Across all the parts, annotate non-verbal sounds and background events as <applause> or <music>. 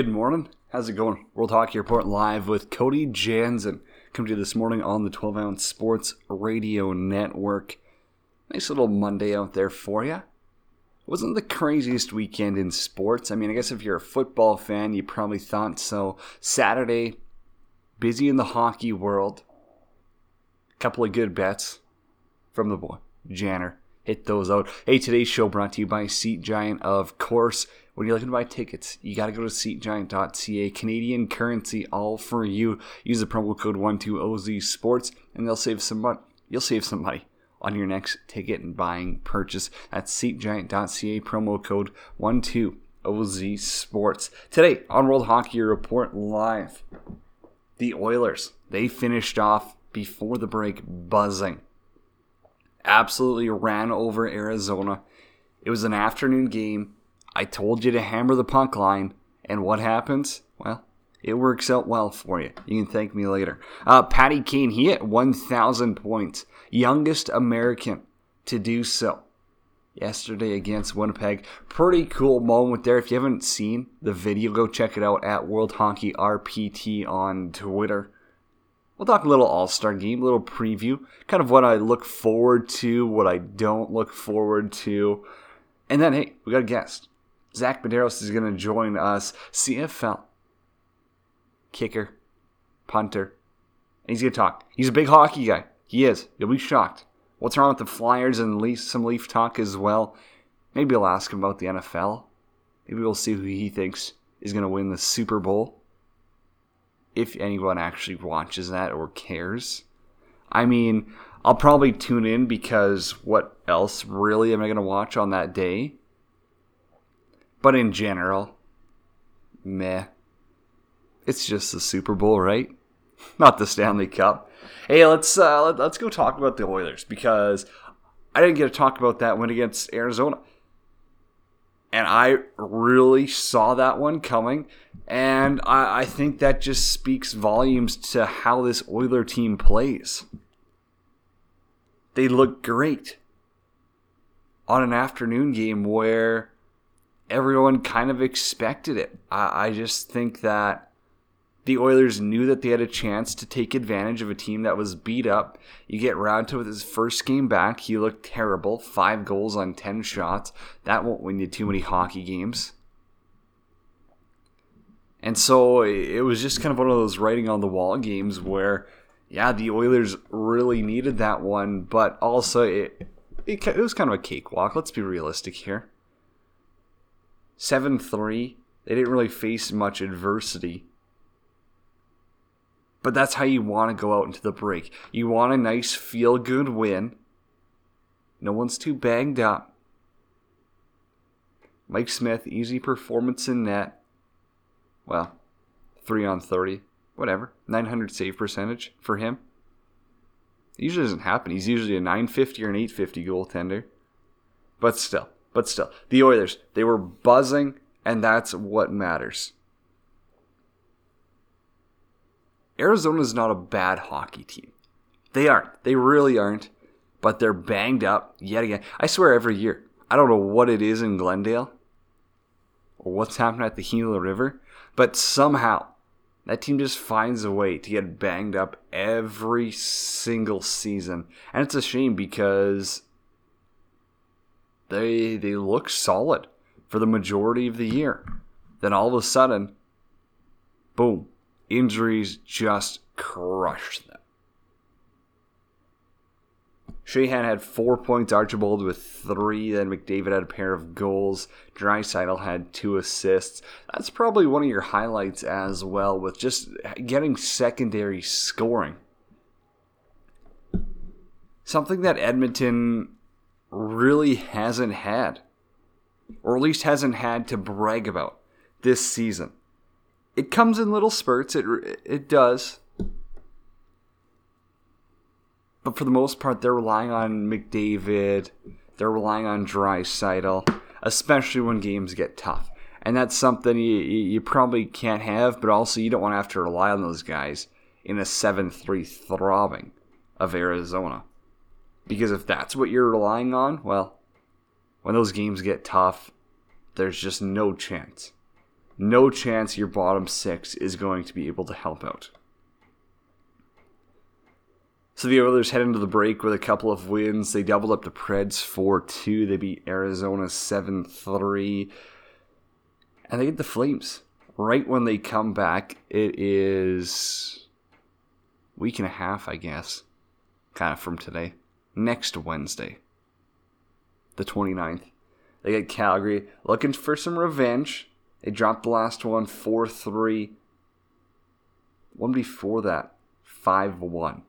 Good morning. How's it going? World Hockey Report live with Cody Jansen. Come to you this morning on the 12 ounce sports radio network. Nice little Monday out there for you. Wasn't the craziest weekend in sports. I mean, I guess if you're a football fan, you probably thought so. Saturday, busy in the hockey world. Couple of good bets from the boy, Janner. Hit those out. Hey, today's show brought to you by Seat Giant, of course. When you're looking to buy tickets, you got to go to SeatGiant.ca. Canadian currency, all for you. Use the promo code 12OZ Sports, and they'll save some money. You'll save some money on your next ticket and buying purchase. at SeatGiant.ca, promo code 12OZ Sports. Today on World Hockey Report Live, the Oilers, they finished off before the break buzzing. Absolutely ran over Arizona. It was an afternoon game. I told you to hammer the puck line, and what happens? Well, it works out well for you. You can thank me later. Uh, Patty Kane, he hit 1,000 points, youngest American to do so. Yesterday against Winnipeg. Pretty cool moment there. If you haven't seen the video, go check it out at World Hockey RPT on Twitter. We'll talk a little All Star game, a little preview, kind of what I look forward to, what I don't look forward to. And then, hey, we got a guest. Zach Medeiros is going to join us. CFL kicker, punter. And he's going to talk. He's a big hockey guy. He is. You'll be shocked. What's wrong with the Flyers and Leaf, some Leaf talk as well. Maybe I'll ask him about the NFL. Maybe we'll see who he thinks is going to win the Super Bowl. If anyone actually watches that or cares. I mean, I'll probably tune in because what else really am I going to watch on that day? But in general, meh. It's just the Super Bowl, right? Not the Stanley Cup. Hey, let's uh, let, let's go talk about the Oilers because I didn't get to talk about that win against Arizona, and I really saw that one coming. And I, I think that just speaks volumes to how this Oiler team plays. They look great on an afternoon game where everyone kind of expected it. I, I just think that the Oilers knew that they had a chance to take advantage of a team that was beat up. You get Raanta with his first game back. He looked terrible. Five goals on 10 shots. That won't win you too many hockey games. And so it was just kind of one of those writing on the wall games where, yeah, the Oilers really needed that one, but also it, it, it was kind of a cakewalk. Let's be realistic here. 7 3. They didn't really face much adversity. But that's how you want to go out into the break. You want a nice feel good win. No one's too banged up. Mike Smith, easy performance in net. Well, 3 on 30. Whatever. 900 save percentage for him. It usually doesn't happen. He's usually a 950 or an 850 goaltender. But still. But still, the Oilers, they were buzzing, and that's what matters. Arizona's not a bad hockey team. They aren't. They really aren't. But they're banged up yet again. I swear every year. I don't know what it is in Glendale or what's happening at the Gila River, but somehow that team just finds a way to get banged up every single season. And it's a shame because they they look solid for the majority of the year. Then all of a sudden, boom, injuries just crushed them. Sheahan had four points, Archibald with three, then McDavid had a pair of goals, Draisaitl had two assists. That's probably one of your highlights as well, with just getting secondary scoring. Something that Edmonton really hasn't had, or at least hasn't had to brag about this season. It comes in little spurts, it, it does. But for the most part, they're relying on McDavid, they're relying on Draisaitl, especially when games get tough. And that's something you, you probably can't have, but also you don't want to have to rely on those guys in a 7 3 throbbing of Arizona. Because if that's what you're relying on, well, when those games get tough, there's just no chance. no chance your bottom six is going to be able to help out. So the Oilers head into the break with a couple of wins. They doubled up the Preds 4 2. They beat Arizona 7 3. And they get the Flames right when they come back. It is week and a half, I guess, kind of from today. Next Wednesday, the 29th. They get Calgary looking for some revenge. They dropped the last one 4 3. One before that, 5 1.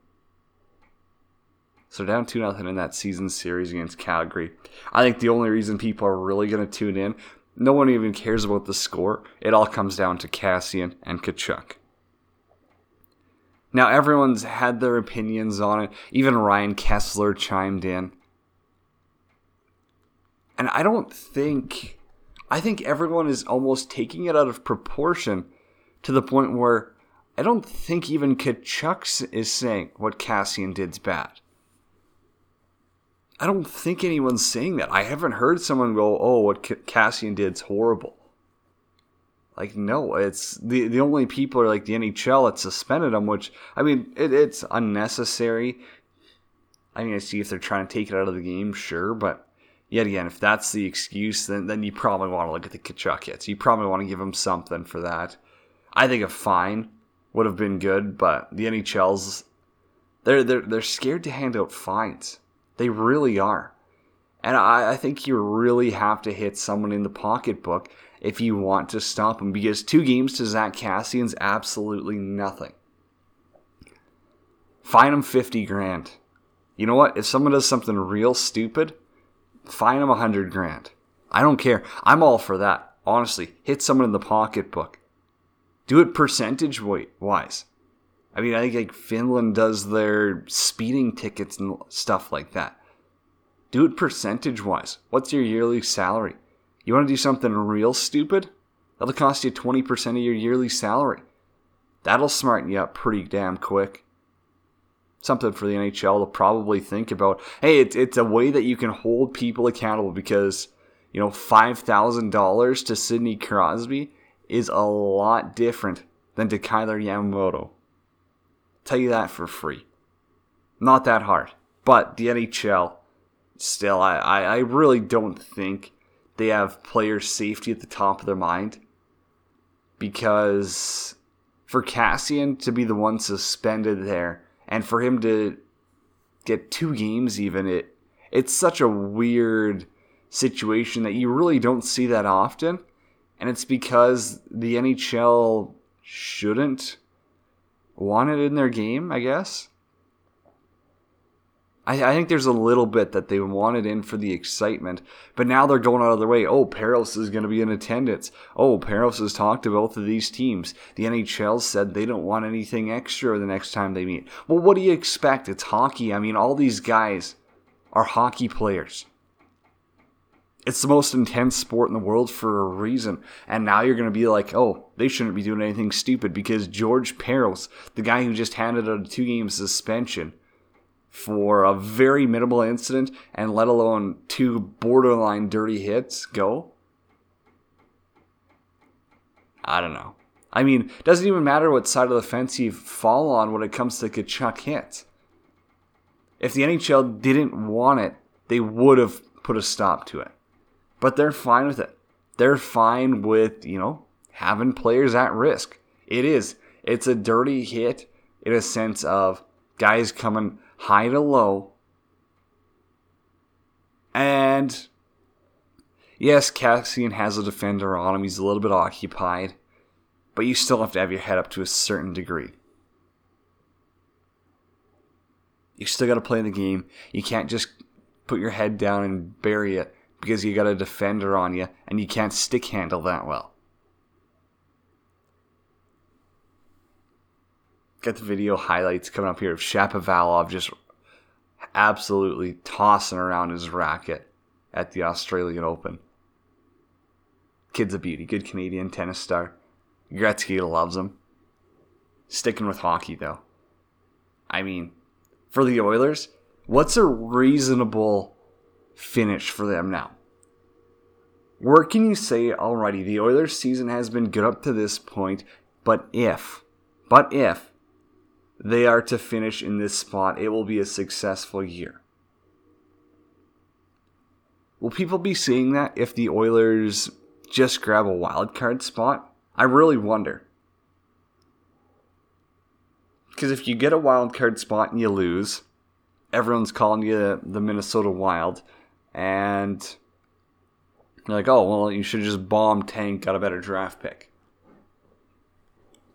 So down 2 0 in that season series against Calgary. I think the only reason people are really going to tune in, no one even cares about the score. It all comes down to Kassian and Tkachuk. Now, everyone's had their opinions on it. Even Ryan Kesler chimed in. And I don't think. I think everyone is almost taking it out of proportion to the point where I don't think even Tkachuk is saying what Kassian did's bad. I don't think anyone's saying that. I haven't heard someone go, "Oh, what Kassian did's horrible." Like, no, it's the the only people are like the NHL that suspended them which I mean, it, it's unnecessary. I mean, I see if they're trying to take it out of the game, sure, but yet again, if that's the excuse, then then you probably want to look at the Tkachuk hits. You probably want to give him something for that. I think a fine would have been good, but the NHL's they're they're they're scared to hand out fines. They really are. And I, I think you really have to hit someone in the pocketbook if you want to stop him because two games to Zack Kassian's absolutely nothing. Fine him 50 grand. You know what? If someone does something real stupid, fine him 100 grand. I don't care. I'm all for that. Honestly, hit someone in the pocketbook. Do it percentage wise. I mean, I think like Finland does their speeding tickets and stuff like that. Do it percentage wise. What's your yearly salary? You want to do something real stupid? That'll cost you 20% of your yearly salary. That'll smarten you up pretty damn quick. Something for the NHL to probably think about. Hey, it's, it's a way that you can hold people accountable because, you know, $5,000 to Sidney Crosby is a lot different than to Kailer Yamamoto. Tell you that for free. Not that hard. But the NHL, still, I, I, I really don't think they have player safety at the top of their mind. Because for Kassian to be the one suspended there, and for him to get two games even, it it's such a weird situation that you really don't see that often. And it's because the NHL shouldn't want it in their game, I guess. I, I think there's a little bit that they wanted in for the excitement, but now they're going out of their way. Oh, Parros is going to be in attendance. Oh, Parros has talked to both of these teams. The NHL said they don't want anything extra the next time they meet. Well, what do you expect? It's hockey. I mean, all these guys are hockey players. It's the most intense sport in the world for a reason. And now you're going to be like, oh, they shouldn't be doing anything stupid because George Parros, the guy who just handed out a two game suspension for a very minimal incident and let alone two borderline dirty hits, go? I don't know. I mean, doesn't even matter what side of the fence you fall on when it comes to Tkachuk hits. If the NHL didn't want it, they would have put a stop to it but they're fine with it. They're fine with, you know, having players at risk. It is. It's a dirty hit in a sense of guys coming high to low. And yes, Kassian has a defender on him. He's a little bit occupied. But you still have to have your head up to a certain degree. You still got to play the game. You can't just put your head down and bury it because you got a defender on you and you can't stick handle that well. Get the video highlights coming up here of Shapovalov just absolutely tossing around his racket at the Australian Open. Kid's a beauty, good Canadian tennis star. Gretzky loves him. Sticking with hockey though. I mean, for the Oilers, what's a reasonable finish for them now. Where can you say, alrighty, the Oilers season has been good up to this point, but if, but if they are to finish in this spot, it will be a successful year. Will people be seeing that if the Oilers just grab a wild card spot? I really wonder. Because if you get a wild card spot and you lose, everyone's calling you the Minnesota Wild, and you're like, oh, well, you should just bomb tank, got a better draft pick.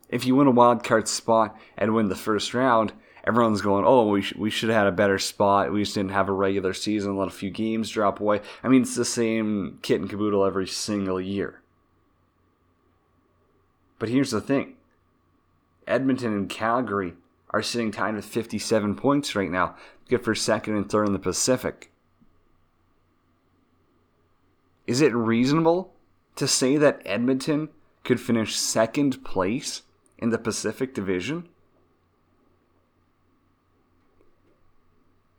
If you win a wild card spot and win the first round, everyone's going, oh, we, sh- we should have had a better spot. We just didn't have a regular season, let a few games drop away. I mean, it's the same kit and caboodle every single year. But here's the thing Edmonton and Calgary are sitting tied with 57 points right now, good for second and third in the Pacific. Is it reasonable to say that Edmonton could finish second place in the Pacific Division?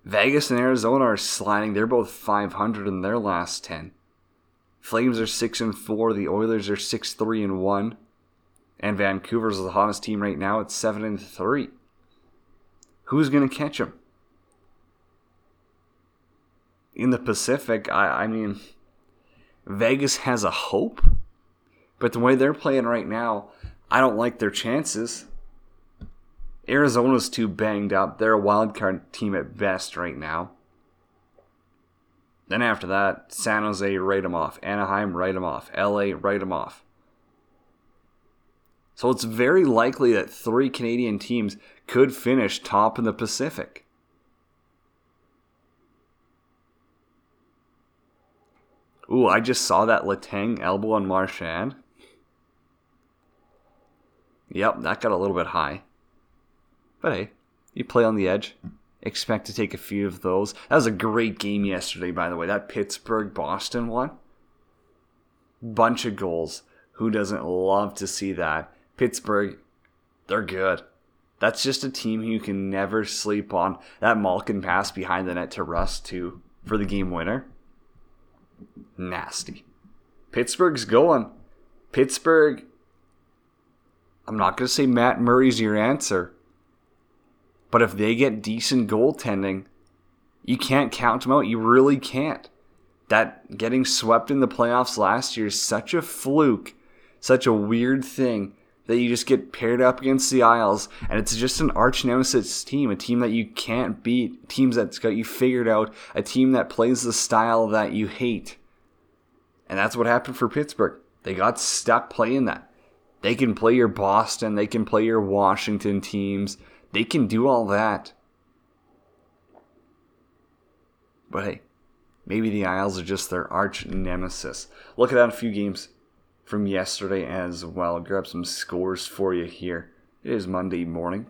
Vegas and Arizona are sliding. They're both 500 in their last 10. Flames are 6 and 4, the Oilers are 6 3 and 1, and Vancouver's the hottest team right now at 7 and 3. Who's going to catch them? In the Pacific, I, I mean, Vegas has a hope, but the way they're playing right now, I don't like their chances. Arizona's too banged up. They're a wild card team at best right now. Then after that, San Jose write them off. Anaheim write them off. LA write them off. So it's very likely that three Canadian teams could finish top in the Pacific. Ooh, I just saw that Letang elbow on Marchand. Yep, that got a little bit high. But hey, you play on the edge. Expect to take a few of those. That was a great game yesterday, by the way. That Pittsburgh Boston one. Bunch of goals. Who doesn't love to see that? Pittsburgh, they're good. That's just a team you can never sleep on. That Malkin pass behind the net to Rust, too, for the game winner. Nasty. Pittsburgh's going. Pittsburgh, I'm not going to say Matt Murray's your answer, but if they get decent goaltending, you can't count them out. You really can't. That getting swept in the playoffs last year is such a fluke, such a weird thing that you just get paired up against the Isles, and it's just an arch nemesis team, a team that you can't beat, teams that's got you figured out, a team that plays the style that you hate. And that's what happened for Pittsburgh. They got stuck playing that. They can play your Boston, they can play your Washington teams, they can do all that. But hey, maybe the Isles are just their arch nemesis. Look at that a few games from yesterday as well. I'll grab some scores for you here. It is Monday morning.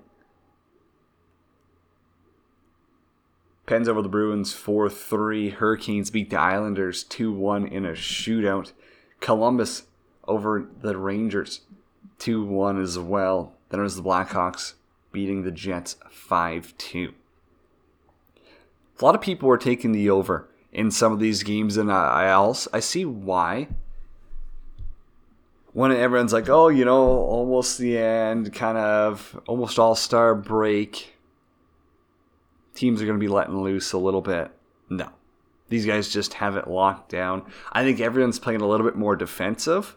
Pens over the Bruins 4 3. Hurricanes beat the Islanders 2 1 in a shootout. Columbus over the Rangers 2 1 as well. Then it was the Blackhawks beating the Jets 5 2. A lot of people were taking the over in some of these games, and I, also I see why when everyone's like, oh, you know, almost the end, kind of almost all star break, teams are going to be letting loose a little bit. No. These guys just have it locked down. I think everyone's playing a little bit more defensive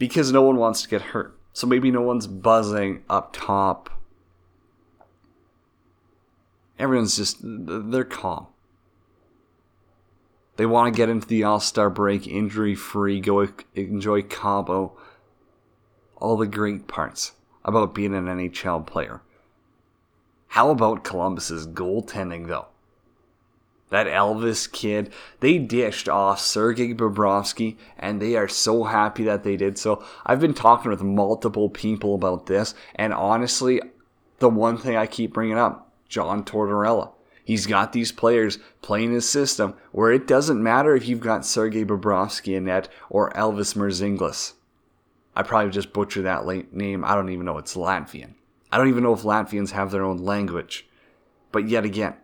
because no one wants to get hurt. So maybe no one's buzzing up top. Everyone's just, they're calm. They want to get into the All Star break injury free, go enjoy Cabo. All the great parts about being an NHL player. How about Columbus's goaltending, though? That Elvis kid, they dished off Sergei Bobrovsky, and they are so happy that they did so. I've been talking with multiple people about this, and honestly, the one thing I keep bringing up John Tortorella. He's got these players playing his system where it doesn't matter if you've got Sergei Bobrovsky in net or Elvis Merzinglis. I probably just butchered that name. I don't even know it's Latvian. I don't even know if Latvians have their own language. But yet again,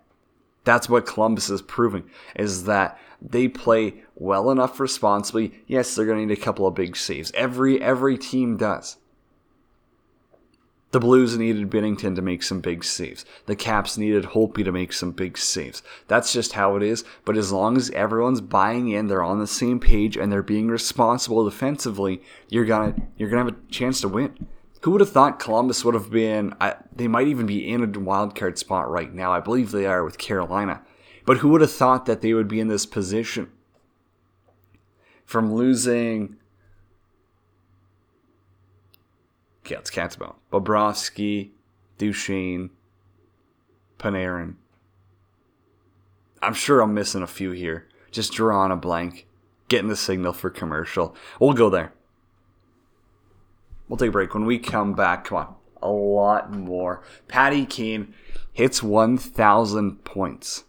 That's what Columbus is proving is that they play well enough responsibly. Yes, they're going to need a couple of big saves. Every every team does. The Blues needed Binnington to make some big saves. The Caps needed Holtby to make some big saves. That's just how it is. But as long as everyone's buying in, they're on the same page, and they're being responsible defensively, you're gonna you're gonna have a chance to win. Who would have thought Columbus would have been? I, they might even be in a wild card spot right now. I believe they are with Carolina. But who would have thought that they would be in this position? From losing okay, it's Catsbone. Bobrovsky, Duchene, Panarin. I'm sure I'm missing a few here. Just drawing a blank. Getting the signal for commercial. We'll go there. We'll take a break. When we come back, come on, a lot more. Patty Kane hits 1,000 points.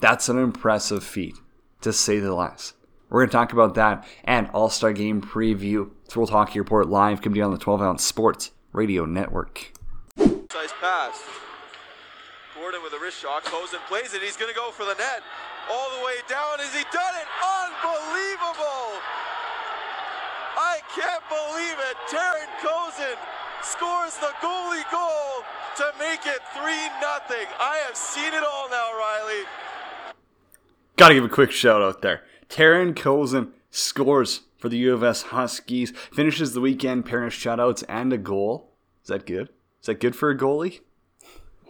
That's an impressive feat, to say the least. We're going to talk about that and All Star Game preview. It's World Hockey Report live, coming on the 12 ounce Sports Radio Network. Nice pass. Gordon with a wrist shot, Kozun plays it. He's going to go for the net. All the way down. Has he done it? Unbelievable! I can't believe it. Taran Kozun scores the goalie goal to make it 3 0. I have seen it all now, Riley. Gotta give a quick shout out there. Taran Kozun scores for the U of S Huskies, finishes the weekend pairing of shutouts and a goal. Is that good? Is that good for a goalie?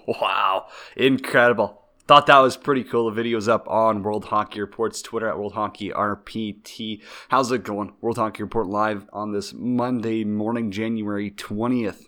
Wow, incredible. Thought that was pretty cool. The video's up on World Hockey Report's Twitter at World Hockey RPT. How's it going? World Hockey Report live on this Monday morning, January 20th.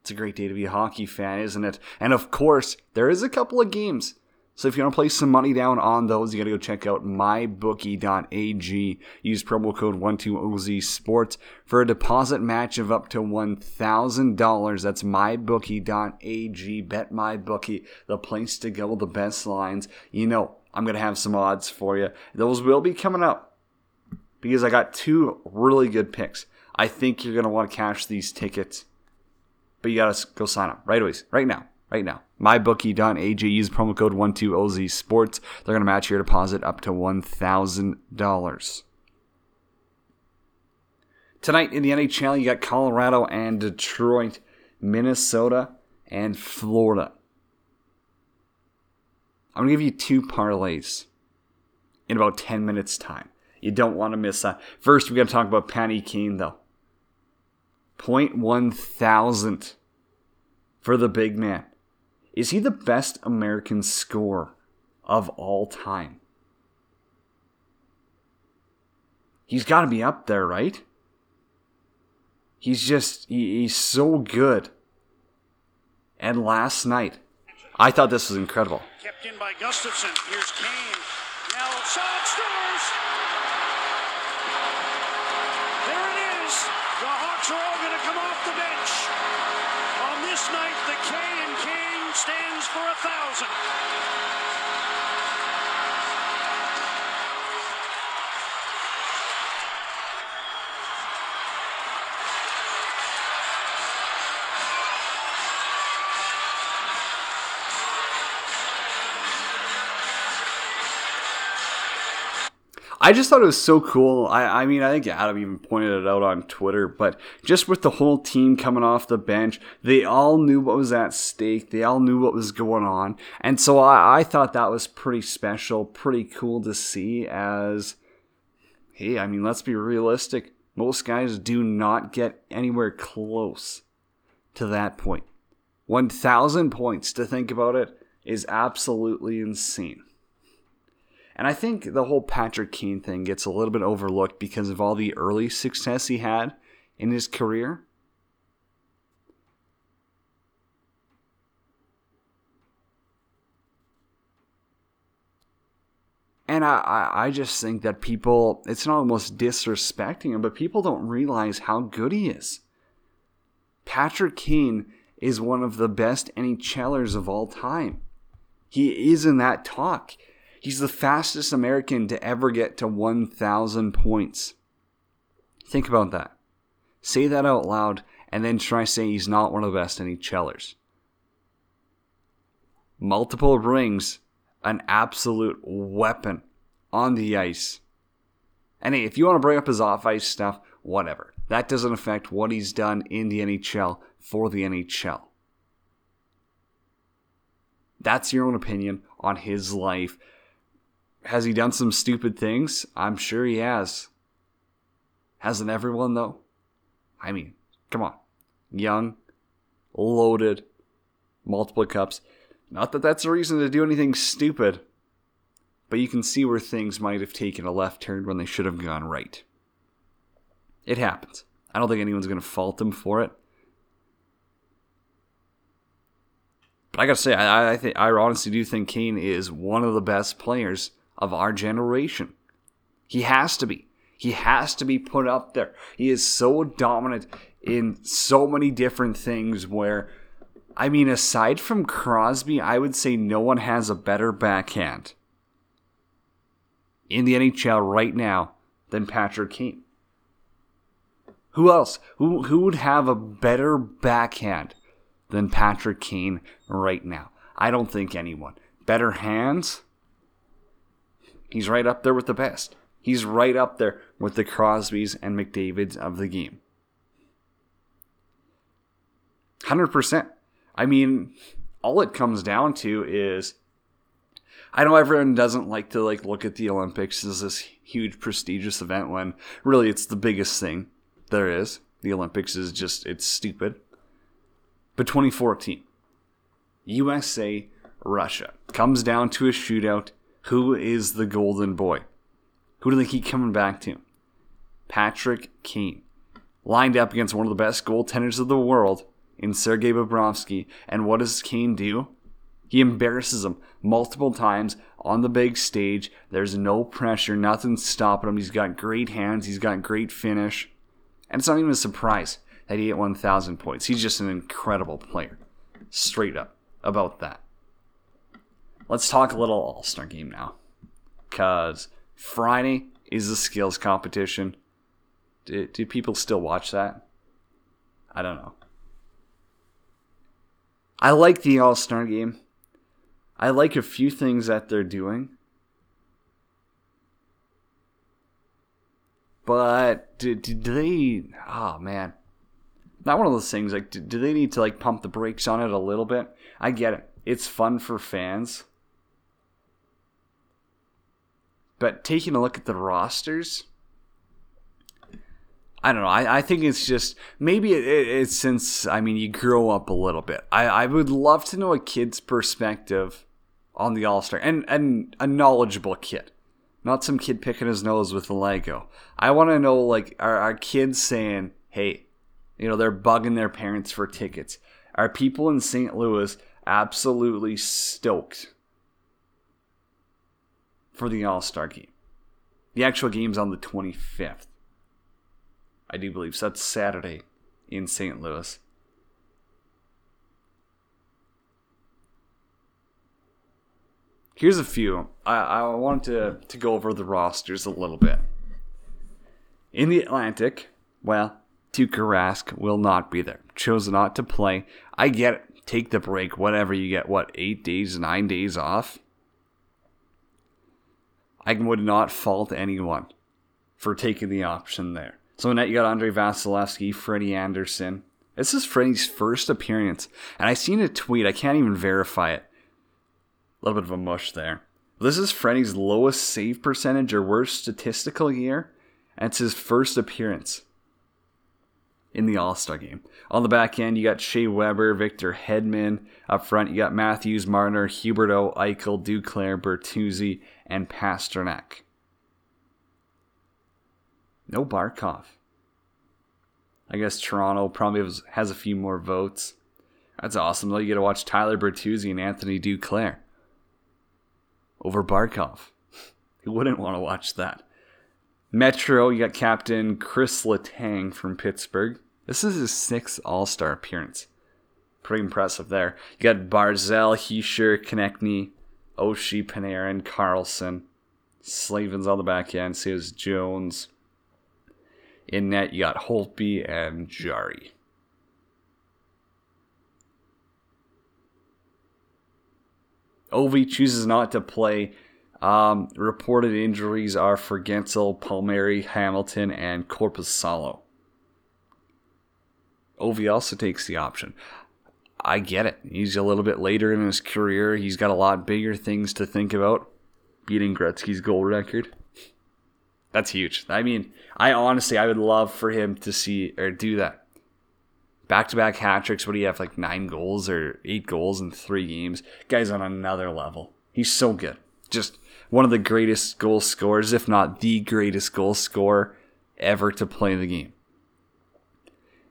It's a great day to be a hockey fan, isn't it? And of course, there is a couple of games so if you want to place some money down on those, you got to go check out mybookie.ag. Use promo code 12OZ Sports for a deposit match of up to $1,000. That's mybookie.ag. Bet mybookie, the place to go, the best lines. You know, I'm going to have some odds for you. Those will be coming up because I got two really good picks. I think you're going to want to cash these tickets, but you got to go sign up right away, right now right now. MyBookie.ag, use promo code 12OZ Sports. They're going to match your deposit up to $1,000. Tonight in the NHL, you got Colorado and Detroit, Minnesota, and Florida. I'm going to give you two parlays in about 10 minutes' time. You don't want to miss that. First, we got to talk about Patty Kane, though. Point one thousand for the big man. Is he the best American scorer of all time? He's got to be up there, right? He's just, he, he's so good. And last night, I thought this was incredible. Kept in by Gustafsson. Here's Kane. Now shot scores. Stands for a thousand. I just thought it was so cool. I, I mean, I think Adam even pointed it out on Twitter, but just with the whole team coming off the bench, they all knew what was at stake. They all knew what was going on. And so I, I thought that was pretty special, pretty cool to see as, hey, I mean, let's be realistic. Most guys do not get anywhere close to that point. 1,000 points to think about it is absolutely insane. And I think the whole Patrick Kane thing gets a little bit overlooked because of all the early success he had in his career. And I, I, just think that people, it's not almost disrespecting him, but people don't realize how good he is. Patrick Kane is one of the best NHLers of all time. He is in that talk. He's the fastest American to ever get to 1,000 points. Think about that. Say that out loud, and then try saying he's not one of the best NHLers. multiple rings, an absolute weapon on the ice. And hey, if you want to bring up his off ice stuff, whatever. That doesn't affect what he's done in the NHL for the NHL. That's your own opinion on his life. Has he done some stupid things? I'm sure he has. Hasn't everyone, though? I mean, come on. Young, loaded, multiple cups. Not that that's a reason to do anything stupid, but you can see where things might have taken a left turn when they should have gone right. It happens. I don't think anyone's going to fault him for it. But I gotta say, I I, think, I honestly do think Kane is one of the best players of our generation. He has to be. He has to be put up there. He is so dominant in so many different things. Where, I mean, aside from Crosby, I would say no one has a better backhand in the NHL right now than Patrick Kane. Who else? Who who would have a better backhand than Patrick Kane right now? I don't think anyone. Better hands? He's right up there with the best. He's right up there with the Crosbys and McDavids of the game. 100%. I mean, all it comes down to is I know everyone doesn't like to like look at the Olympics as this huge prestigious event when really it's the biggest thing there is. The Olympics is just it's stupid. But 2014, USA Russia comes down to a shootout. Who is the golden boy? Who do they keep coming back to? Patrick Kane. Lined up against one of the best goaltenders of the world in Sergei Bobrovsky. And what does Kane do? He embarrasses him multiple times on the big stage. There's no pressure, nothing's stopping him. He's got great hands, he's got great finish. And it's not even a surprise that he hit 1,000 points. He's just an incredible player. Straight up about that. Let's talk a little All Star game now. Because Friday is the skills competition. Do, do people still watch that? I don't know. I like the All Star game. I like a few things that they're doing. But do, do, they? Oh man, not one of those things. Like, do, do they need to like pump the brakes on it a little bit? I get it. It's fun for fans. But taking a look at the rosters, I don't know. I, I think it's just maybe it, it, it's since I mean you grow up a little bit. I, I would love to know a kid's perspective on the All Star and and a knowledgeable kid, not some kid picking his nose with a Lego. I want to know like are, are kids saying, "Hey, you know they're bugging their parents for tickets." Are people in St. Louis absolutely stoked for the All Star game? The actual game's on the 25th. I do believe so. That's Saturday in St. Louis. Here's a few. I, I wanted to, to go over the rosters a little bit. In the Atlantic, well, Tuukka Rask will not be there. Chose not to play. I get it. Take the break, whatever you get. What, eight days, nine days off? I would not fault anyone for taking the option there. So net you got Andrei Vasilevskiy, Freddie Andersen. This is Freddie's first appearance, and I seen a tweet. I can't even verify it. A little bit of a mush there. This is Freddie's lowest save percentage or worst statistical year, and it's his first appearance in the All Star game. On the back end, you got Shea Weber, Victor Hedman. Up front, you got Matthews, Marner, Huberdeau, Eichel, Duclair, Bertuzzi, and Pastrnak. No Barkov. I guess Toronto probably has, has a few more votes. That's awesome. Though you get to watch Tyler Bertuzzi and Anthony Duclair over Barkov. <laughs> Who wouldn't want to watch that? Metro, you got Captain Chris Letang from Pittsburgh. This is his sixth All Star appearance. Pretty impressive there. You got Barzal, Hischier, Konecny, Oshie, Panarin, Carlson. Slavin's on the back end. Says Jones. In net, you got Holtby and Jarry. Ovi chooses not to play. Um, reported injuries are for Guentzel, Palmieri, Hamilton, and Korpisalo. Ovi also takes the option. I get it. He's a little bit later in his career. He's got a lot bigger things to think about. Beating Gretzky's goal record. That's huge. I mean, I honestly, I would love for him to see or do that. Back to back hat tricks. What do you have? Like nine goals or eight goals in three games? Guy's on another level. He's so good. Just one of the greatest goal scorers, if not the greatest goal scorer ever to play the game.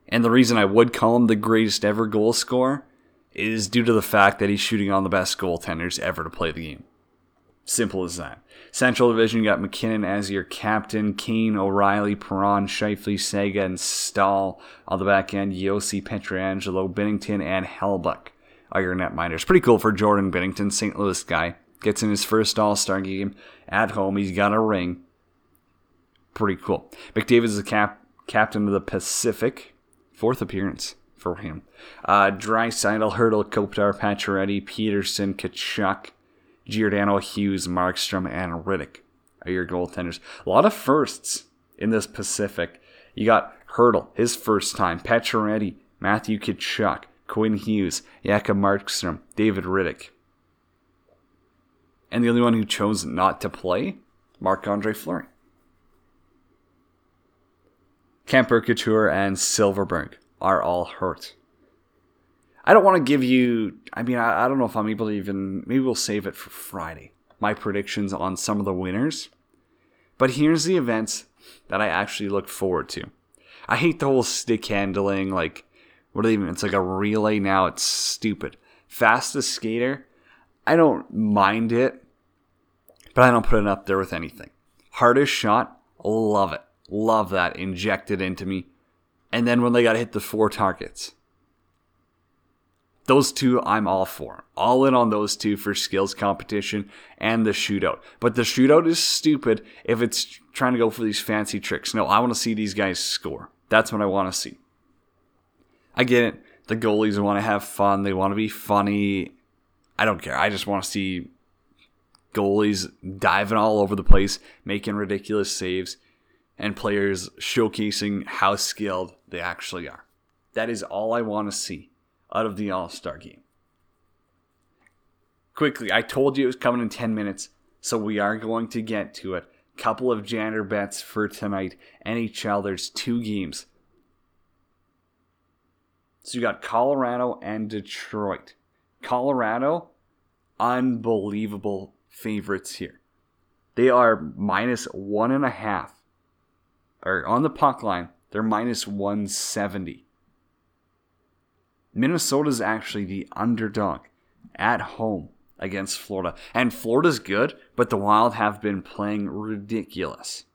And the reason I would call him the greatest ever goal scorer is due to the fact that he's shooting on the best goaltenders ever to play the game. Simple as that. Central Division, you got MacKinnon as your captain, Kane, O'Reilly, Perron, Scheifele, Sega, and Staal. On the back end, Josi, Pietrangelo, Binnington, and Hellebuyck are your netminders. Pretty cool for Jordan Binnington, St. Louis guy. Gets in his first All Star game at home. He's got a ring. Pretty cool. McDavid is the cap- captain of the Pacific. Fourth appearance for him. Uh, Draisaitl, Hertl, Kopitar, Pacioretty, Pettersson, Tkachuk, Giordano, Hughes, Markstrom, and Rittich are your goaltenders. A lot of firsts in this Pacific. You got Hertl, his first time, Pacioretty, Matthew Tkachuk, Quinn Hughes, Jakob Markstrom, David Rittich. And the only one who chose not to play, Marc Andre Fleury. Kuemper, Couture, and Silfverberg are all hurt. I don't want to give you. I mean, I, I don't know if I'm able to even. Maybe we'll save it for Friday. My predictions on some of the winners. But here's the events that I actually look forward to. I hate the whole stick handling. Like, what do they even? It's like a relay now. It's stupid. Fastest skater. I don't mind it, but I don't put it up there with anything. Hardest shot. Love it. Love that. Injected into me. And then when they got to hit the four targets. Those two I'm all for. All in on those two for skills competition and the shootout. But the shootout is stupid if it's trying to go for these fancy tricks. No, I want to see these guys score. That's what I want to see. I get it. The goalies want to have fun. They want to be funny. I don't care. I just want to see goalies diving all over the place, making ridiculous saves, and players showcasing how skilled they actually are. That is all I want to see out of the All Star game. Quickly, I told you it was coming in 10 minutes, so we are going to get to it. Couple of janitor bets for tonight. NHL, there's two games. So you got Colorado and Detroit. Colorado, unbelievable favorites here. They are minus one and a half or on the puck line, they're minus 170. Minnesota's actually the underdog at home against Florida. And Florida's good, but the Wild have been playing ridiculous.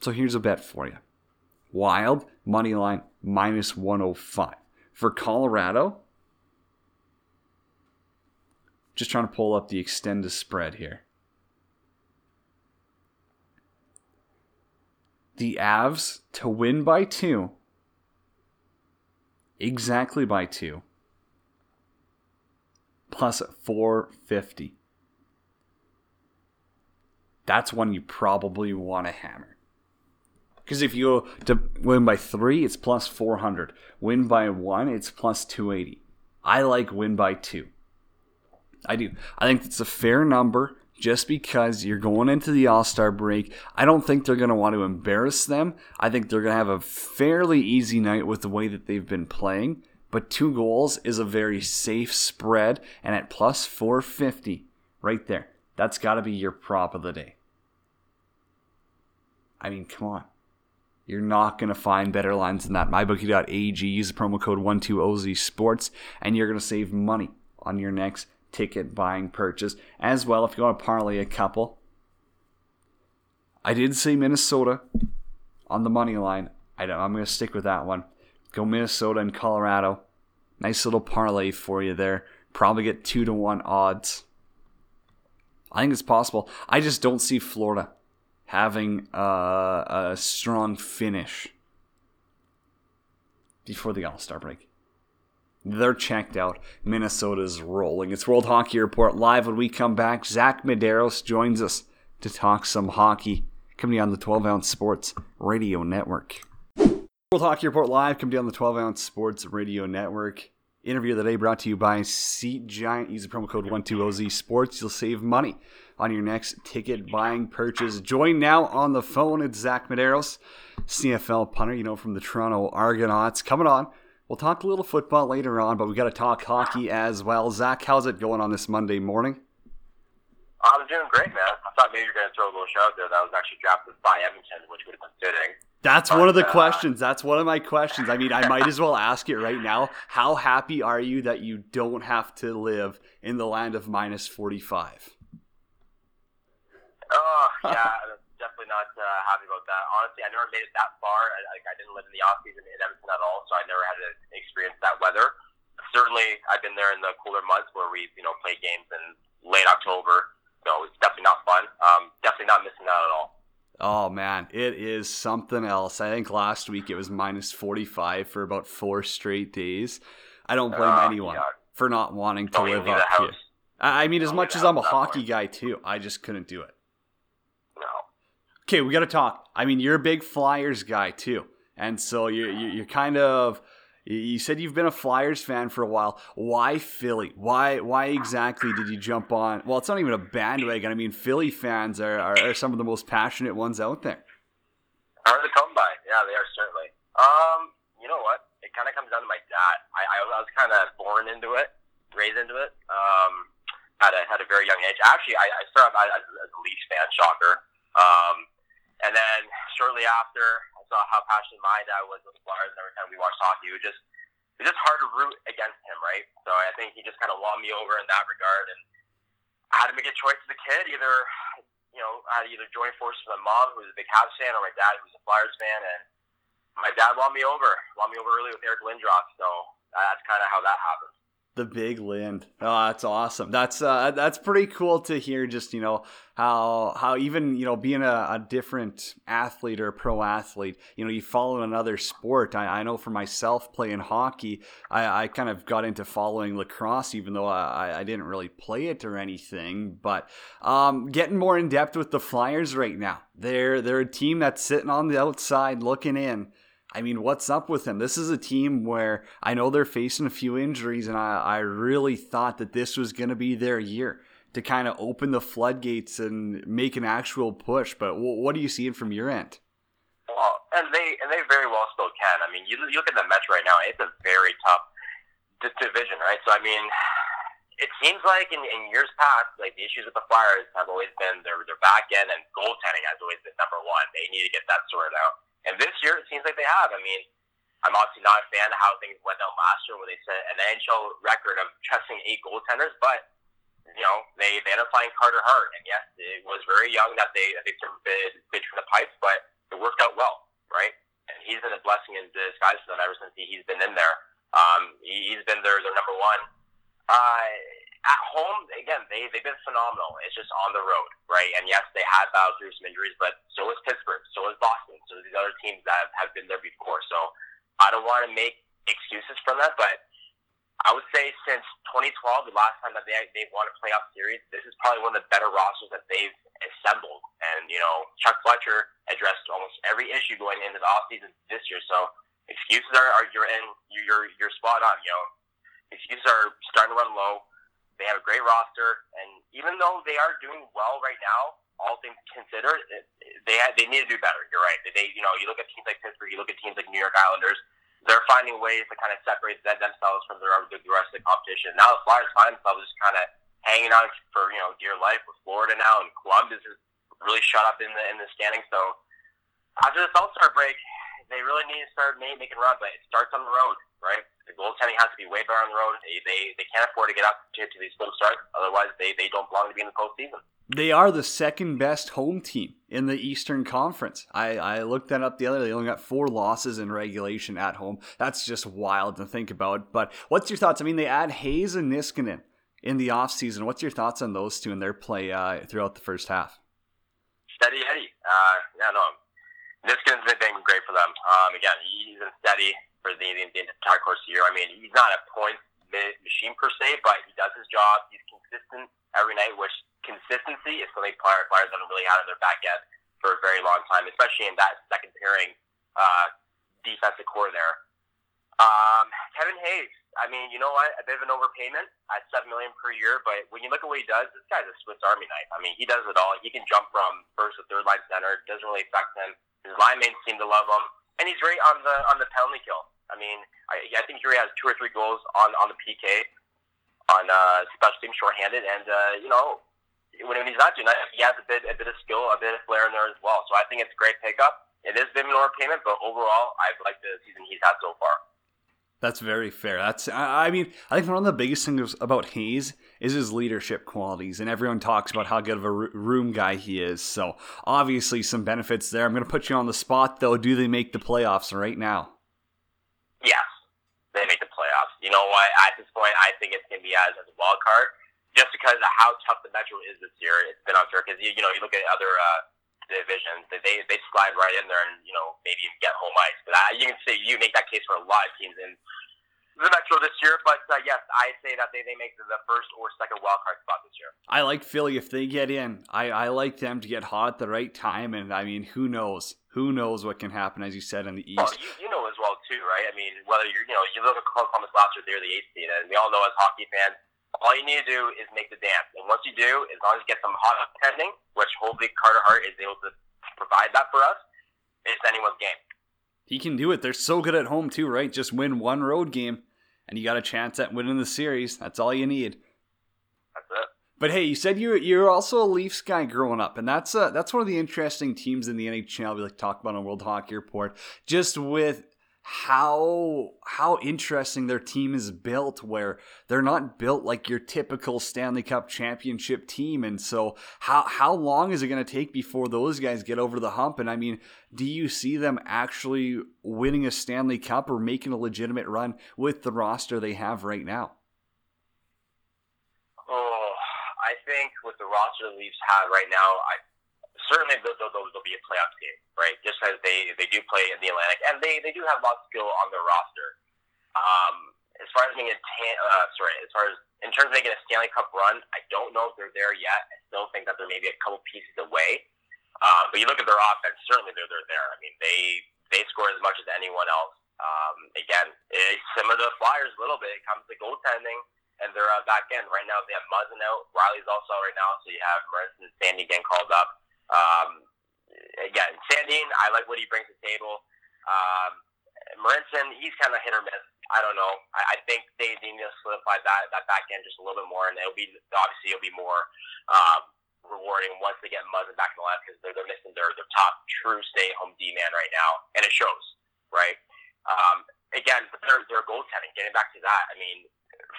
So here's a bet for you Wild, money line, minus 105. For Colorado, just trying to pull up the extended spread here. the Avs to win by two, exactly by two, plus 450. That's one you probably want to hammer. Because if you go to win by three, it's plus 400. Win by one, it's plus 280. I like win by two. I do. I think it's a fair number just because you're going into the All Star break. I don't think they're going to want to embarrass them. I think they're going to have a fairly easy night with the way that they've been playing. But two goals is a very safe spread, and at plus 450, right there, that's got to be your prop of the day. I mean, come on. You're not going to find better lines than that. MyBookie.ag, use the promo code 12OZ Sports, and you're going to save money on your next ticket buying purchase. As well, if you want to parlay a couple, I did see Minnesota on the money line. I don't, I'm going to stick with that one. Go Minnesota and Colorado. Nice little parlay for you there. Probably get two to one odds. I think it's possible. I just don't see Florida having a, a strong finish before the All Star break. They're checked out. Minnesota's rolling. It's World Hockey Report live. When we come back, Zach Medeiros joins us to talk some hockey. Coming on the 12 Ounce Sports Radio Network. World Hockey Report live. Coming on the 12 Ounce Sports Radio Network. Interview of the day brought to you by Seat Giant. Use the promo code 12OZ Sports. You'll save money on your next ticket buying purchase. Join now on the phone. It's Zach Medeiros, CFL punter, you know, from the Toronto Argonauts. Coming on We'll talk a little football later on, but we got to talk hockey as well. Zach, how's it going on this Monday morning? I'm doing great, man. I thought maybe you were going to throw a little shout there that was actually drafted by Edmonton, which would have been fitting. That's but, one of the uh, questions. That's one of my questions. I mean, I might as well ask it right now. How happy are you that you don't have to live in the land of minus 45? Oh, yeah <laughs> definitely not uh, happy about that. Honestly, I never made it that far. I, like, I didn't live in the off season in Edmonton at all, so I never had to experience that weather. Certainly, I've been there in the cooler months where we, you know, play games in late October. So it's definitely not fun. Um, definitely not missing out at all. Oh man, it is something else. I think last week it was minus 45 for about four straight days. I don't blame uh, anyone yeah. for not wanting to don't live up here. I mean, as much as I'm a hockey guy too, I just couldn't do it. Okay, we got to talk. I mean, you're a big Flyers guy too, and so you you're kind of. You said you've been a Flyers fan for a while. Why Philly? Why why exactly did you jump on? Well, it's not even a bandwagon. I mean, Philly fans are, are, are some of the most passionate ones out there. Hard to come by. Yeah, they are certainly. Um, you know what? It kind of comes down to my dad. I, I, was kind of born into it, raised into it. Um, at a, at a very young age. Actually, I, I started out as, as a Leafs fan. Shocker. Um, and then shortly after, I saw how passionate my dad was with the Flyers. And every time we watched hockey, it was just it was just hard to root against him, right? So I think he just kind of won me over in that regard. And I had to make a choice as a kid. Either you know, I had to either join forces with my mom, who was a big Habs fan, or my dad, who was a Flyers fan. And my dad won me over, won me over early with Eric Lindros. So that's kind of how that happened. The big Lind. Oh, that's awesome. That's uh, that's pretty cool to hear. Just you know how how even you know being a, a different athlete or pro athlete, you know, you follow another sport. I, I know for myself playing hockey, I, I kind of got into following lacrosse, even though I, I didn't really play it or anything. But um, getting more in depth with the Flyers right now. They're they're a team that's sitting on the outside looking in I mean, what's up with them? This is a team where I know they're facing a few injuries, and I, I really thought that this was going to be their year to kind of open the floodgates and make an actual push. But w- what are you seeing from your end? Well, and they and they very well still can. I mean, you, you look at the Mets right now; it's a very tough d- division, right? So, I mean, it seems like in, in years past, like the issues with the Flyers have always been their their back end and goaltending has always been number one. They need to get that sorted out. And this year, it seems like they have. I mean, I'm obviously not a fan of how things went down last year when they set an NHL record of trusting eight goaltenders, but you know they they playing Carter Hart, and yes, it was very young that they they sort of bid bid from the pipes, but it worked out well, right? And he's been a blessing in disguise for them ever since he, he's been in there. Um, he, he's been their their number one. Uh, at home, again, they, they've been phenomenal. It's just on the road, right? And yes, they had battled through some injuries, but so is Pittsburgh, so is Boston, so these other teams that have, have been there before. So I don't want to make excuses from that, but I would say since 2012, the last time that they they've won a playoff series, this is probably one of the better rosters that they've assembled. And you know, Chuck Fletcher addressed almost every issue going into the offseason this year. So excuses are, are you're in you're you're spot on. You know, excuses are starting to run low. They have a great roster, and even though they are doing well right now, all things considered, they they need to do better. You're right. They you know you look at teams like Pittsburgh, you look at teams like New York Islanders. They're finding ways to kind of separate themselves from the rest of the competition. Now the Flyers find themselves just kind of hanging on for you know dear life with Florida now, and Columbus is really shut up in the in the standings. So after the All Star break, they really need to start making runs, but it starts on the road, right? The goaltending has to be way better on the road. They, they, they can't afford to get up to, to these slow starts. Otherwise, they, they don't belong to be in the postseason. They are the second best home team in the Eastern Conference. I, I looked that up the other day. They only got four losses in regulation at home. That's just wild to think about. But what's your thoughts? I mean, they add Hayes and Niskanen in the offseason. What's your thoughts on those two and their play uh, throughout the first half? Steady Eddie. Uh, yeah, no, Niskanen's been great for them. Um, again, he's been steady for the, the, the entire course of the year. I mean, he's not a point machine per se, but he does his job. He's consistent every night, which consistency is something Flyers haven't really had in their back end for a very long time, especially in that second pairing uh, defensive core there. Um, Kevin Hayes, I mean, you know what? A bit of an overpayment at seven million per year, but when you look at what he does, this guy's a Swiss Army knife. I mean, he does it all. He can jump from first to third line center. It doesn't really affect him. His line mates seem to love him, and he's great on the on the penalty kill. I mean, I, I think he has two or three goals on on the PK on uh, special team shorthanded, and uh, you know when, when he's not doing that, he has a bit a bit of skill, a bit of flair in there as well. So I think it's a great pickup. It is a bit of an overpayment, but overall, I've liked the season he's had so far. That's very fair. That's I mean, I think one of the biggest things about Hayes is his leadership qualities, and everyone talks about how good of a room guy he is. So obviously, some benefits there. I'm going to put you on the spot, though. Do they make the playoffs right now? Yes, they make the playoffs. You know what? At this point, I think it's going to be as, as a wild card, just because of how tough the Metro is this year. It's been unfair because you, you know you look at other uh, divisions, they they slide right in there and you know maybe get home ice. But I, you can say you make that case for a lot of teams in the Metro this year. But uh, yes, I say that they, they make the first or second wild card spot this year. I like Philly if they get in. I, I like them to get hot at the right time, and I mean, who knows? Who knows what can happen, as you said, in the East? Well, you, you know as well too, right? I mean, whether you're you know you look at Columbus last year, they're the eighth seed, and we all know as hockey fans all you need to do is make the dance. And once you do, as long as you get some hot pending, which hopefully Carter Hart is able to provide that for us, it's anyone's game. He can do it. They're so good at home too, right? Just win one road game, and you got a chance at winning the series. That's all you need. But hey, you said you're you're also a Leafs guy growing up, and that's uh, that's one of the interesting teams in the NHL we like talk about on World Hockey Report. Just with how how interesting their team is built where they're not built like your typical Stanley Cup championship team and so how how long is it going to take before those guys get over the hump and I mean do you see them actually winning a Stanley Cup or making a legitimate run with the roster they have right now Oh I think with the roster the Leafs have right now I certainly they'll, they'll, they'll be a playoff team, right? Just as they, they do play in the Atlantic, and they, they do have lots of skill on their roster. Um, as far as being a tan, uh, sorry, as far as in terms of making a Stanley Cup run, I don't know if they're there yet. I still think that they're maybe a couple pieces away. Um, but you look at their offense, certainly they're, they're there. I mean, they they score as much as anyone else. Um, again, it's similar to the Flyers a little bit. It comes to goaltending and their uh, back end. Right now, they have Muzzin out. Rielly's also out right now, so you have Marincin and Sandin getting called up. Um, again, Sandin, I like what he brings to the table. Um, Marincin, he's kind of hit or miss. I don't know. I, I think they need to solidify that that back end just a little bit more, and it'll be obviously it'll be more um, rewarding once they get Muzzin back in the left because they're, they're missing their their top true stay home D man right now, and it shows. Right. Um, again, their their goaltending. Getting back to that, I mean,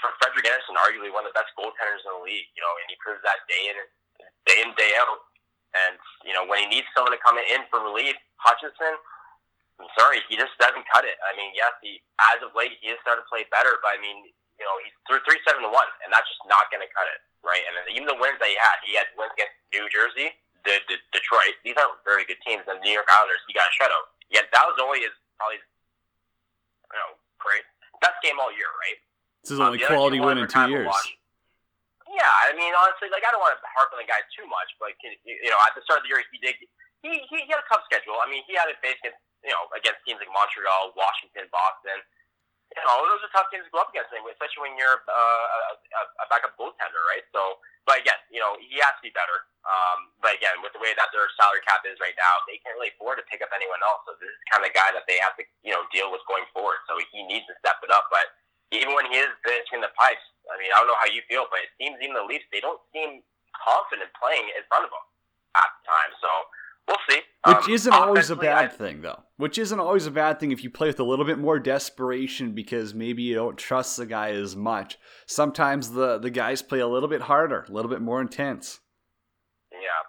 for Frederik Andersen, arguably one of the best goaltenders in the league. You know, and he proves that day in day in day out. And, you know, when he needs someone to come in for relief, Hutchinson, I'm sorry, he just doesn't cut it. I mean, yes, he as of late he has started to play better, but I mean, you know, he's through three seven to one, and that's just not going to cut it, right? And even the wins that he had, he had wins against New Jersey, the, the Detroit. These aren't very good teams. And the New York Islanders, he got a shutout. Yet that was only his probably, you know, great best game all year, right? This is only um, quality win in two years. Yeah, I mean, honestly, like I don't want to harp on the guy too much, but you know, at the start of the year, he did. He he, he had a tough schedule. I mean, he had it faced against you know against teams like Montreal, Washington, Boston. You know, those are tough teams to go up against, especially when you're uh, a, a backup goaltender, right? So, but again, you know, he has to be better. Um, but again, with the way that their salary cap is right now, they can't really afford to pick up anyone else. So this is kind of guy that they have to, you know, deal with going forward. So he needs to step it up. But even when he is finishing the pipes, I mean, I don't know how you feel, but it seems even the Leafs they don't seem confident playing in front of them at the time. So we'll see. Which um, isn't always a bad I, thing, though. Which isn't always a bad thing if you play with a little bit more desperation because maybe you don't trust the guy as much. Sometimes the the guys play a little bit harder, a little bit more intense. Yeah.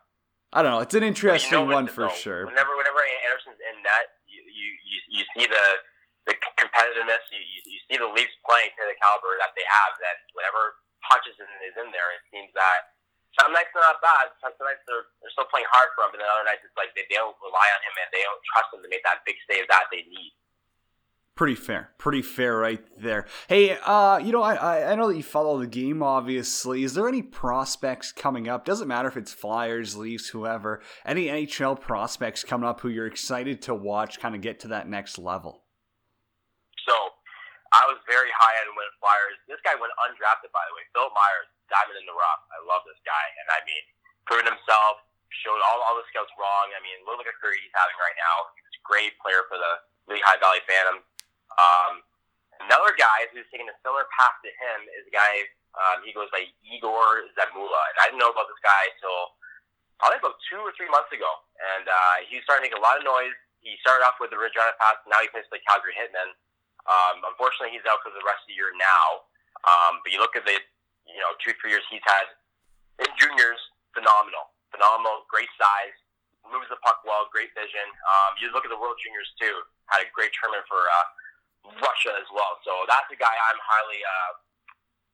I don't know. It's an interesting you know one for though, sure. Whenever whenever Andersen's in net, you you, you, you see the the competitiveness. You see the Leafs playing to the caliber that they have. That whenever Hutchinson is in there, it seems that some nights they're not bad. Some nights they're they're still playing hard for him, but then other nights it's like they, they don't rely on him and they don't trust him to make that big save that they need. Pretty fair, pretty fair right there. Hey, uh, you know, I, I know that you follow the game. Obviously, is there any prospects coming up? Doesn't matter if it's Flyers, Leafs, whoever. Any NHL prospects coming up who you're excited to watch, kind of get to that next level? I was very high on Win Flyers. This guy went undrafted, by the way. Phil Myers, diamond in the rough. I love this guy, and I mean, proven himself, showed all all the scouts wrong. I mean, look at the career he's having right now. He's a great player for the Lehigh Valley Phantom um, another guy who's taking a similar path to him is a guy. Um, he goes by Igor Zamula, and I didn't know about this guy until probably about two or three months ago. And uh, he's starting to make a lot of noise. He started off with the Regina Pats, now he plays for the Calgary Hitmen. Um, unfortunately, he's out for the rest of the year now. Um, but you look at the, you know, two three years he's had in juniors, phenomenal, phenomenal, great size, moves the puck well, great vision. Um, you look at the World Juniors too, had a great tournament for. Uh, Russia as well. So that's a guy I'm highly, uh,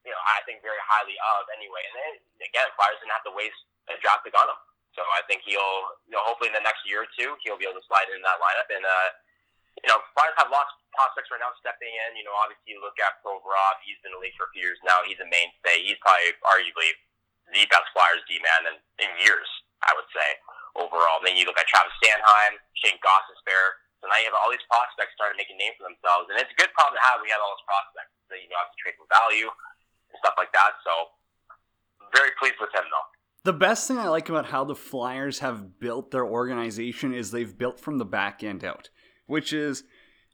you know, I think very highly of anyway. And then again, Flyers didn't have to waste a draft pick on him. So I think he'll, you know, hopefully in the next year or two, he'll be able to slide in that lineup. And, uh, you know, Flyers have lots of prospects right now stepping in. You know, obviously you look at Provorov. He's been in the league for a few years now. He's a mainstay. He's probably arguably the best Flyers D-man in, in years, I would say, overall. Then you look at Travis Sanheim, Shane Gostisbehere. So now you have all these prospects starting making names for themselves, and it's a good problem to have. We have all those prospects that you know have to trade for value and stuff like that. So very pleased with him though. The best thing I like about how the Flyers have built their organization is they've built from the back end out, which is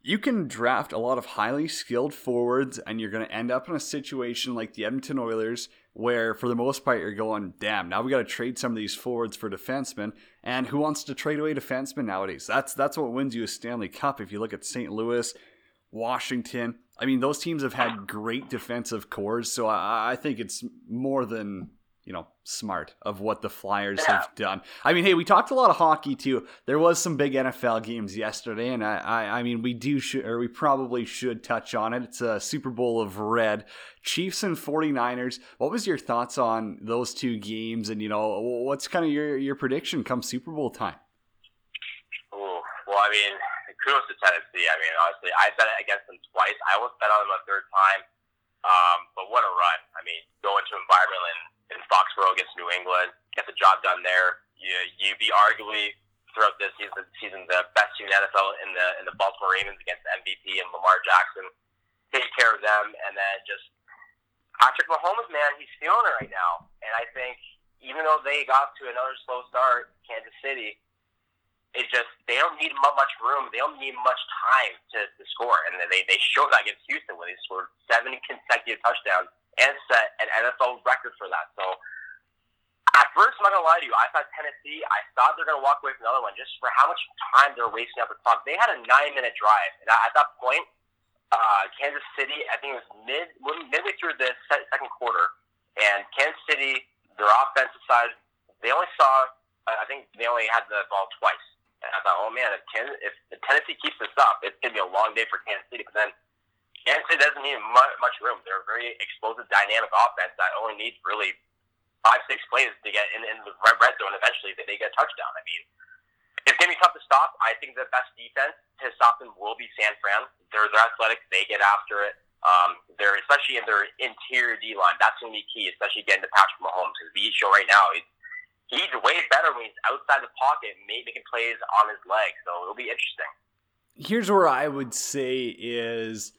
you can draft a lot of highly skilled forwards and you're going to end up in a situation like the Edmonton Oilers where for the most part you're going, damn, now we got to trade some of these forwards for defensemen. And who wants to trade away defensemen nowadays? That's that's what wins you a Stanley Cup. If you look at St. Louis, Washington, I mean those teams have had great defensive cores, so I, I think it's more than you know, smart of what the Flyers yeah. have done. I mean, hey, we talked a lot of hockey too. There was some big NFL games yesterday, and I, I, I mean, we do should, or we probably should touch on it. It's a Super Bowl of red. Chiefs and 49ers. What was your thoughts on those two games? And, you know, what's kind of your, your prediction come Super Bowl time? Ooh, well, I mean, kudos to Tennessee. I mean, honestly, I bet it against them twice. I almost bet on them a third time. Um, but what a run. I mean, going to environment and in Foxborough against New England, get the job done there. You you be arguably throughout this season, season the best team in the NFL in the in the Baltimore Ravens against MVP and Lamar Jackson. Take care of them, and then just Patrick Mahomes, man, he's feeling it right now. And I think even though they got to another slow start, Kansas City, it just they don't need much room. They don't need much time to, to score, and they they showed that against Houston when they scored seven consecutive touchdowns and set an NFL record for that. So at first, I'm not gonna lie to you, I thought Tennessee. I thought they're gonna walk away from another one just for how much time they're wasting up the clock. They had a nine-minute drive, and at that point, uh, Kansas City, I think it was mid midway through the second quarter, and Kansas City, their offensive side, they only saw. I think they only had the ball twice. And I thought, oh man, if, if Tennessee keeps this up, it's gonna be a long day for Kansas City. But then Kansas City doesn't need much room. They're a very explosive, dynamic offense that only needs really five, six plays to get in, in the red zone. Eventually, they, they get a touchdown. I mean, it's gonna be tough to stop. I think the best defense to stop them will be San Fran. They're they're athletic. They get after it. Um, they're especially in their interior D line. That's gonna be key, especially getting to Patrick Mahomes because we show right now he's he's way better when he's outside the pocket, making plays on his legs. So it'll be interesting. Here's where I would say is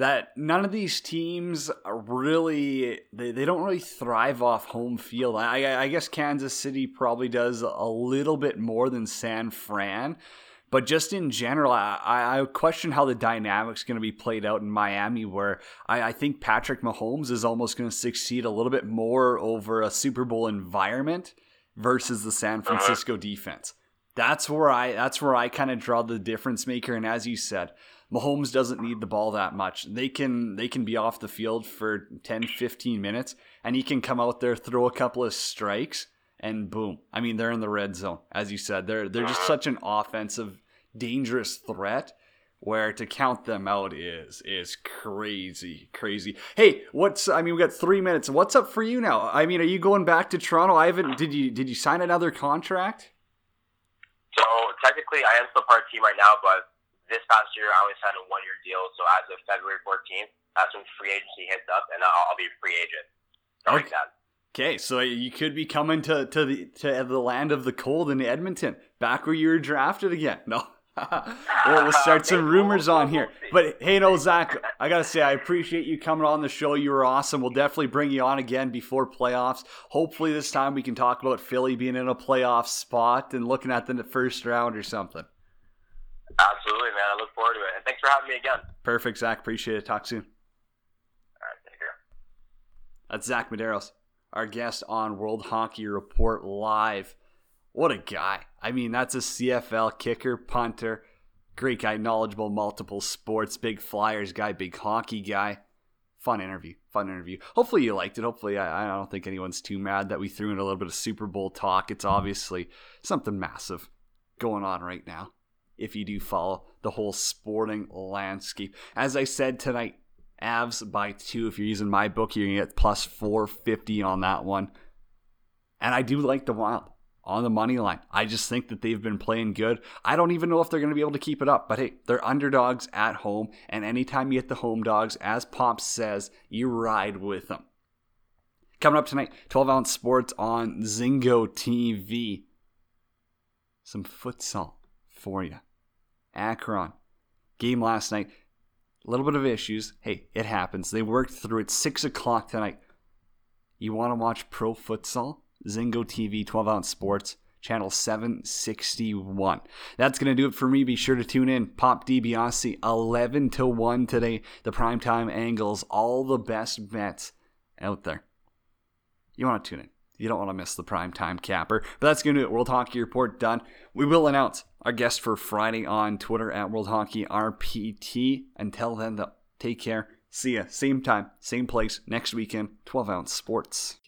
that none of these teams really they, they don't really thrive off home field. I, I guess Kansas City probably does a little bit more than San Fran. But just in general, I, I question how the dynamic's going to be played out in Miami, where I, I think Patrick Mahomes is almost going to succeed a little bit more over a Super Bowl environment versus the San uh-huh. Francisco defense. That's where I that's where I kind of draw the difference maker. And as you said, Mahomes doesn't need the ball that much. They can they can be off the field for 10, 15 minutes and he can come out there, throw a couple of strikes and boom. I mean, they're in the red zone. As you said, they're they're just such an offensive dangerous threat where to count them out is is crazy crazy hey what's i mean we got three minutes what's up for you now i mean are you going back to toronto i haven't did you did you sign another contract so technically i am still part of the team right now but this past year, I only signed a one year deal. So as of February 14th, that's when free agency hits up, and I'll, I'll be a free agent. Starting Okay. then. Okay, so you could be coming to, to the to the land of the cold in Edmonton, back where you were drafted again. <laughs> No, we'll, we'll <laughs> start some rumors on here. But hey, no, Zach, I gotta say I appreciate you coming on the show. You were awesome. We'll definitely bring you on again before playoffs. Hopefully, this time we can talk about Philly being in a playoff spot and looking at the first round or something. Absolutely, man. I look forward to it. And thanks for having me again. Perfect, Zach. Appreciate it. Talk soon. right, take care. That's Zach Medeiros, our guest on World Hockey Report Live. What a guy. I mean, that's a CFL kicker, punter, great guy, knowledgeable, multiple sports, big Flyers guy, big hockey guy. Fun interview. Fun interview. Hopefully you liked it. Hopefully, I, I don't think anyone's too mad that we threw in a little bit of Super Bowl talk. It's obviously something massive going on right now if you do follow the whole sporting landscape. As I said tonight, Avs by two. If you're using my book, you're gonna get plus 450 on that one. And I do like the Wild on the money line. I just think that they've been playing good. I don't even know if they're going to be able to keep it up, but hey, they're underdogs at home. And anytime you get the home dogs, as Pop says, you ride with them. Coming up tonight, 12 ounce sports on Zingo TV. Some futsal for you. Akron. Game last night. A little bit of issues. Hey, it happens. They worked through it. 6 o'clock tonight. You want to watch pro futsal? Zingo TV 12 ounce sports, channel 761. That's going to do it for me. Be sure to tune in. Pop DiBiase, 11 to 1 today. The primetime angles, all the best bets out there. You want to tune in. You don't want to miss the primetime capper. But that's going to do it. We'll World Hockey Report done. We will announce our guest for Friday on Twitter at World Hockey RPT. Until then, though, take care. See ya. Same time, same place, next weekend, 12 ounce sports.